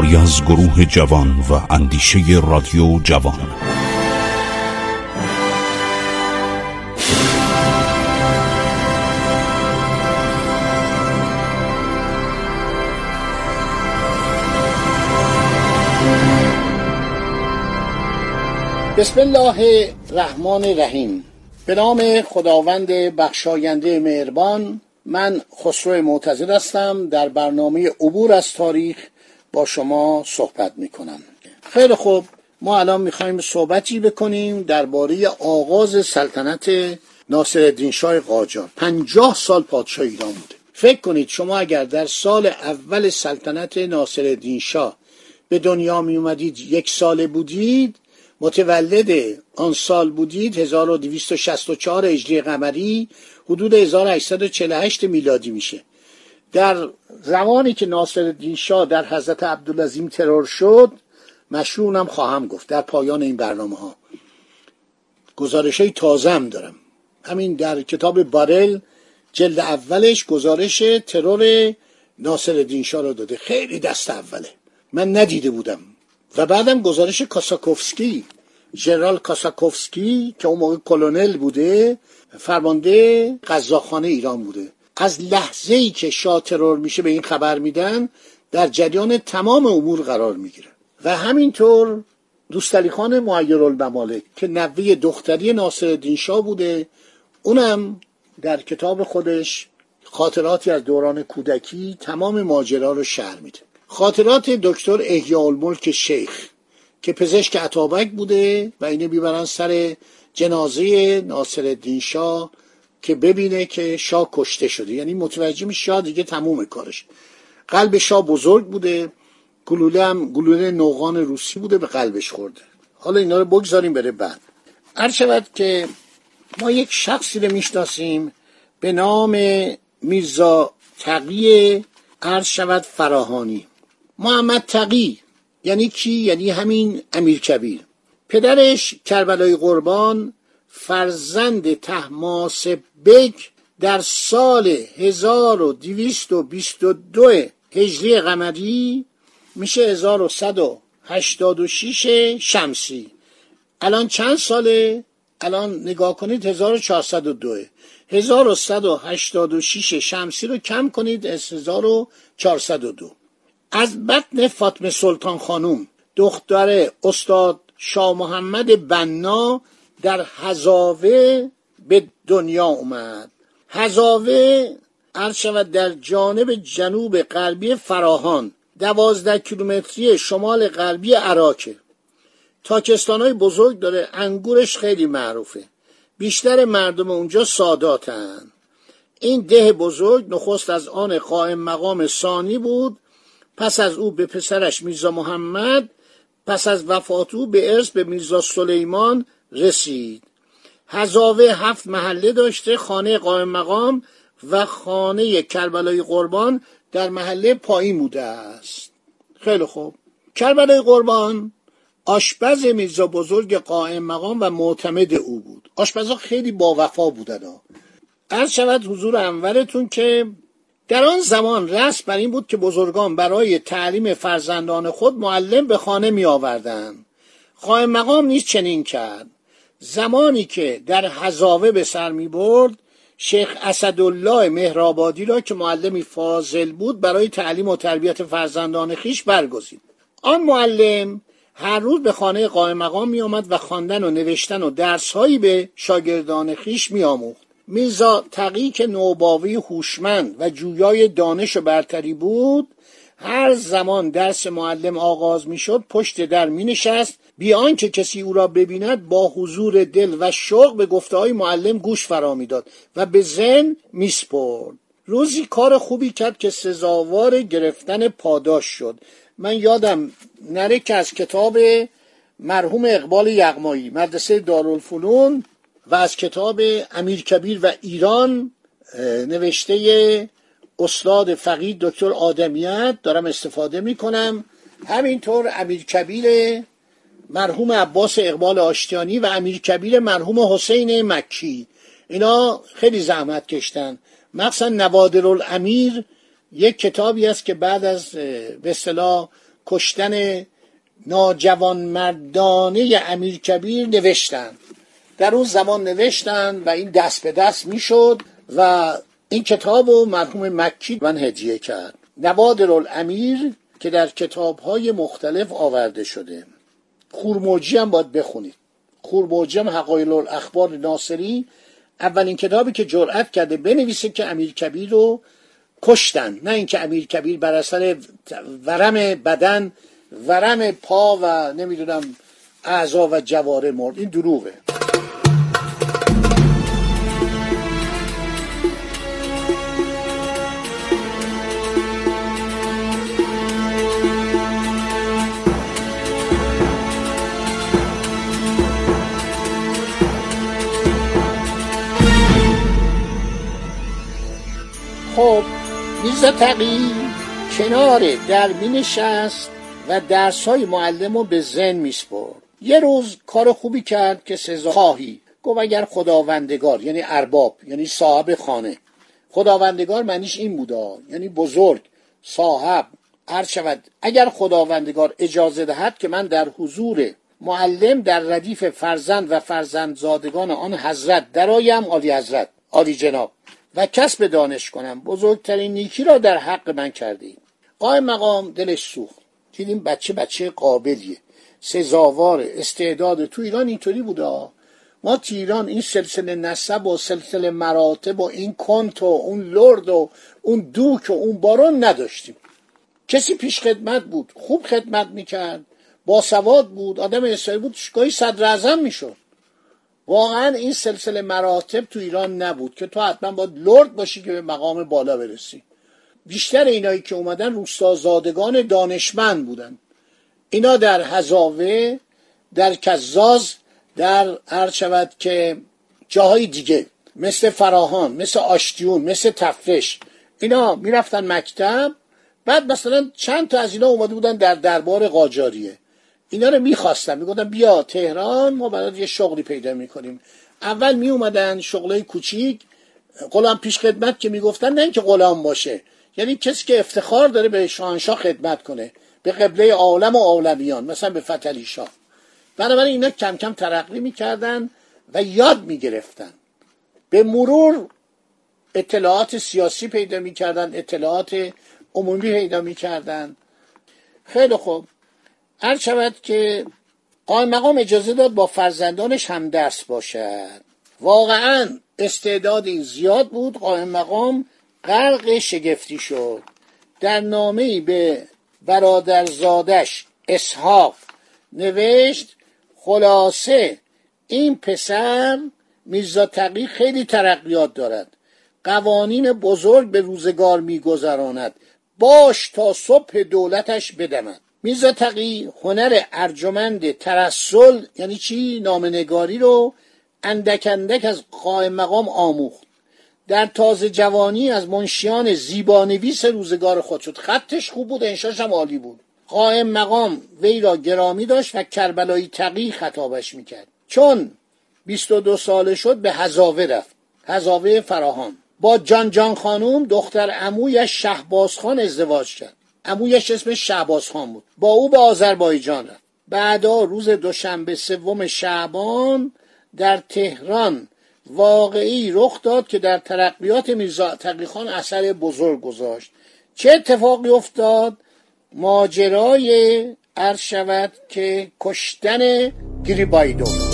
کاری از گروه جوان و اندیشه رادیو جوان. بسم الله الرحمن الرحیم. به نام خداوند بخشاینده مهربان من خسرو معتزد هستم. در برنامه عبور از تاریخ با شما صحبت می کنم خیلی خوب. ما الان می‌خوایم صحبتی بکنیم درباره آغاز سلطنت ناصر شاه قاجار. پنجاه سال پادشاه ایران بوده. فکر کنید شما اگر در سال اول سلطنت ناصر شاه به دنیا می اومدید یک ساله بودید متولد آن سال بودید 1264 هجری قمری حدود 1848 میلادی میشه. در زمانی که ناصر شاه در حضرت عبدالعظیم ترور شد مشهورم خواهم گفت در پایان این برنامه ها گزارش های تازه دارم. همین در کتاب بارل جلد اولش گزارش ترور ناصر شاه رو داده. خیلی دست اوله. من ندیده بودم. و بعدم گزارش کاساکوفسکی. ژنرال کاساکوفسکی که اون موقع کلونل بوده فرمانده قزاقخانه ایران بوده. از لحظه ای که شاه ترور میشه به این خبر میدن در جریان تمام امور قرار می‌گیره. و همینطور دوستالی خان معیر که نوه دختری ناصر شاه بوده اونم در کتاب خودش خاطراتی از دوران کودکی تمام ماجرا رو شهر میده. خاطرات دکتر احیاء الملک شیخ که پزشک عطابک بوده و اینه بیبرن سر جنازه ناصر الدین شاه که ببینه که شاه کشته شده. یعنی متوجه میشه شاه دیگه تموم کارش. قلب شاه بزرگ بوده. گلوله هم گلوله نوغان روسی بوده به قلبش خورده. حالا اینا رو بگذاریم بره بعد. هر شود که ما یک شخصی رو می‌شناسیم به نام میرزا تقی عرض شود فراهانی. محمد تقی. یعنی کی؟ یعنی همین امیر کبیر. پدرش کربلای قربان فرزند تحماس بک در سال 1222 هجری قمری میشه 1186 شمسی. الان چند ساله؟ الان نگاه کنید 1402 1186 شمسی رو کم کنید از 1402 از بطن فاطمه سلطان خانوم دختر استاد شاه محمد بنا در هزاوه به دنیا اومد. هزاوه عرض شود در جانب جنوب غربی فراهان دوازده کیلومتری شمال غربی عراکه تاکستان های بزرگ داره انگورش خیلی معروفه. بیشتر مردم اونجا ساداتن. این ده بزرگ نخست از آن قائم مقام ثانی بود. پس از او به پسرش میرزا محمد پس از وفات او به ارث به میرزا سلیمان رسید. هزاوه هفت محله داشته خانه قائم مقام و خانه کربلای قربان در محله پایین بوده است. خیلی خوب. کربلای قربان آشپز میرزا بزرگ قائم مقام و معتمد او بود. آشپزها خیلی با وفا بودن. عرض شود حضور انورتون که در آن زمان رسم بر این بود که بزرگان برای تعلیم فرزندان خود معلم به خانه می آوردن قائم مقام نیز چنین کرد. زمانی که در حزاوه به سر می برد شیخ اسدالله مهرآبادی را که معلمی فاضل بود برای تعلیم و تربیت فرزندان خیش برگزید. آن معلم هر روز به خانه قائم مقام می آمد و خواندن و نوشتن و درسهایی به شاگردان خیش می آموخت. میرزا تقی که نوباوی هوشمند و جویای دانش و برتری بود هر زمان درس معلم آغاز می‌شد پشت در می نشست بیان که کسی او را ببیند با حضور دل و شوق به گفته های معلم گوش فرا می‌داد و به زن میسپرد. روزی کار خوبی کرد که سزاوار گرفتن پاداش شد. من یادم نره که از کتاب مرحوم اقبال یغمایی مدرسه دارالفنون و از کتاب امیر کبیر و ایران نوشته استاد فقید دکتر آدمیت. دارم استفاده می کنم همینطور امیر کبیر مرحوم عباس اقبال آشتیانی و امیر کبیر مرحوم حسین مکی. اینا خیلی زحمت کشتن. مخصوصا نوادر الامیر یک کتابی است که بعد از به اصطلاح کشتن ناجوان مردانه امیر کبیر نوشتن. در اون زمان نوشتن و این دست به دست می‌شد و این کتاب رو مرحوم مکی من هدیه کرد. نوادر الامیر که در کتاب های مختلف آورده شده. خورموجی هم باید بخونید خورموجی هم حقایل الاخبار ناصری اولین کتابی که جرأت کرده بنویسه که امیر کبیر رو کشتن. نه اینکه امیر کبیر بر اثر ورم بدن ورم پا و نمی‌دونم اعضا و جواره مرد. این دروغه. خب میرزا تقی کنار در می نشست و درس های معلم رو به زن میسپرد. یه روز کار خوبی کرد که سزا خواهی. گفت اگر خداوندگار یعنی ارباب یعنی صاحب خانه. خداوندگار معنیش این بودا یعنی بزرگ صاحب هر شود. اگر خداوندگار اجازه دهد که من در حضور معلم در ردیف فرزند و فرزندزادگان آن حضرت درایم عالی حضرت. عالی جناب. و کسب دانش کنم. بزرگترین نیکی را در حق من کرده ایم قائم مقام دلش سوخت. دیدیم بچه بچه قابلیه. سزاوار استعداد تو ایران اینطوری بوده ما تو ایران این سلسله نسب و سلسله مراتب و این کنت و اون لرد و اون دوک و اون بارون نداشتیم. کسی پیش خدمت بود خوب خدمت می‌کرد با سواد بود آدم اسرائیل بود گاهی صدر اعظم می‌شد. واقعا این سلسله مراتب تو ایران نبود که تو حتما باید لرد باشی که به مقام بالا برسی. بیشتر اینایی که اومدن روستازادگان دانشمند بودن. اینا در هزاوه در کزاز در هر شود که جاهای دیگه مثل فراهان مثل آشتیون مثل تفرش. اینا می‌رفتن مکتب بعد مثلا چند تا از اینا اومده بودن در دربار قاجاریه. اینا رو می‌خواستن می‌گفتن بیا تهران ما برات یه شغلی پیدا می‌کنیم. اول می اومدن شغلای کوچیک. غلام پیش خدمت که می‌گفتن نه اینکه غلام باشه. یعنی کسی که افتخار داره به شاهنشاه خدمت کنه به قبله عالم و عالمیان مثلا به فتلی شاه. بنابراین اینا کم کم ترقی می‌کردن و یاد می‌گرفتن. به مرور اطلاعات سیاسی پیدا می‌کردن اطلاعات عمومی پیدا می‌کردن. خیلی خوب. هر شود که قائم مقام اجازه داد با فرزندانش هم درس باشد. واقعا استعداد این زیاد بود قائم مقام غرق شگفتی شد. در نامه به برادرزادش اسحاق نوشت خلاصه این پسر میرزا تقی خیلی ترقیات دارد. قوانین بزرگ به روزگار میگذراند. باش تا صبح دولتش بدمد. میرزا تقی هنر ارجمند ترسل یعنی چی؟ نامنگاری رو اندک اندک از قائم مقام آموخت. در تازه جوانی از منشیان زیبانویس روزگار خود شد. خطش خوب بود انشاش هم عالی بود. قائم مقام وی را گرامی داشت و کربلایی تقی خطابش می‌کرد. چون 22 ساله شد به هزاوه رفت. هزاوه فراهان. با جان جان خانوم دختر امویش شهباز خان ازدواج کرد. امویش اسمش شهباز خان بود. با او به آذربایجان رفت. بعدا روز دوشنبه سوم شعبان در تهران واقعی رخ داد که در ترقیات میرزا تقیخان اثر بزرگ گذاشت. چه اتفاقی افتاد؟ ماجرای عرض شود که کشتن گریبایدو.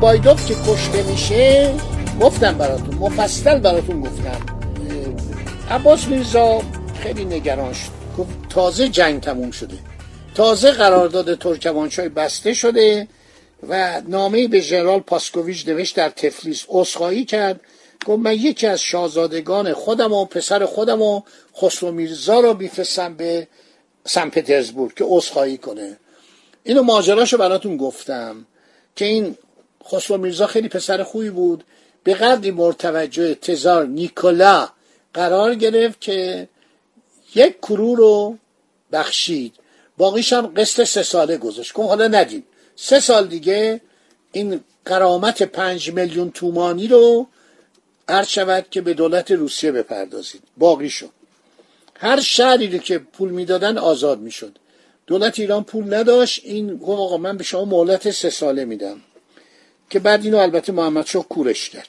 بایدوف که کشته میشه گفتم براتون مفصل براتون گفتم. عباس میرزا خیلی نگران شد. گفت تازه جنگ تموم شده. تازه قرارداد ترکمانچای بسته شده و نامه به ژنرال پاسکوویچ نوشت در تفلیس عذرخواهی کرد. گفت من یکی از شاهزادگان خودم و پسر خودم و خسرو میرزا رو میفرستم به سن پترزبورگ که عذرخواهی کنه. اینو ماجراشو براتون گفتم که این خسرو میرزا خیلی پسر خوبی بود. به قدری مرتوجه تزار نیکولا قرار گرفت که یک کرو رو بخشید. باقیش هم قسط سه ساله گذاشت. کن حالا ندیم. سه سال دیگه این قرامت پنج میلیون تومانی رو عرض شود که به دولت روسیه بپردازید. باقی شد هر شهری رو که پول می‌دادن آزاد می‌شد. دولت ایران پول نداشت. این گفت آقا من به شما مهلت سه ساله میدم. که بعد اینو البته محمد شاه کورش کرد.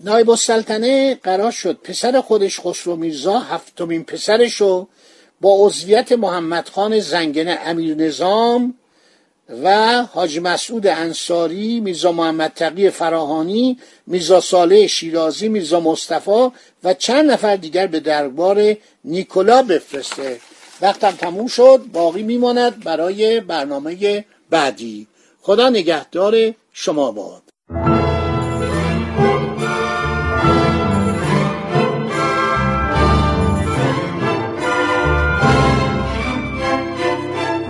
نایب السلطنه قرار شد پسر خودش خسرو میرزا هفتمین پسرشو با عضویت محمد خان زنگنه امیر نظام و حاج مسعود انصاری میرزا محمد تقی فراهانی میرزا صالح شیرازی میرزا مصطفی و چند نفر دیگر به دربار نیکولا بفرسته. وقتم تموم شد باقی میماند برای برنامه بعدی. خدا نگهدار شما باد.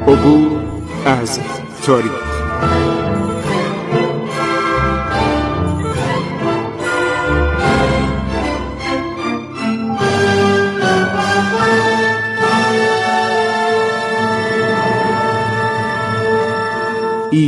عبور از تاریخ.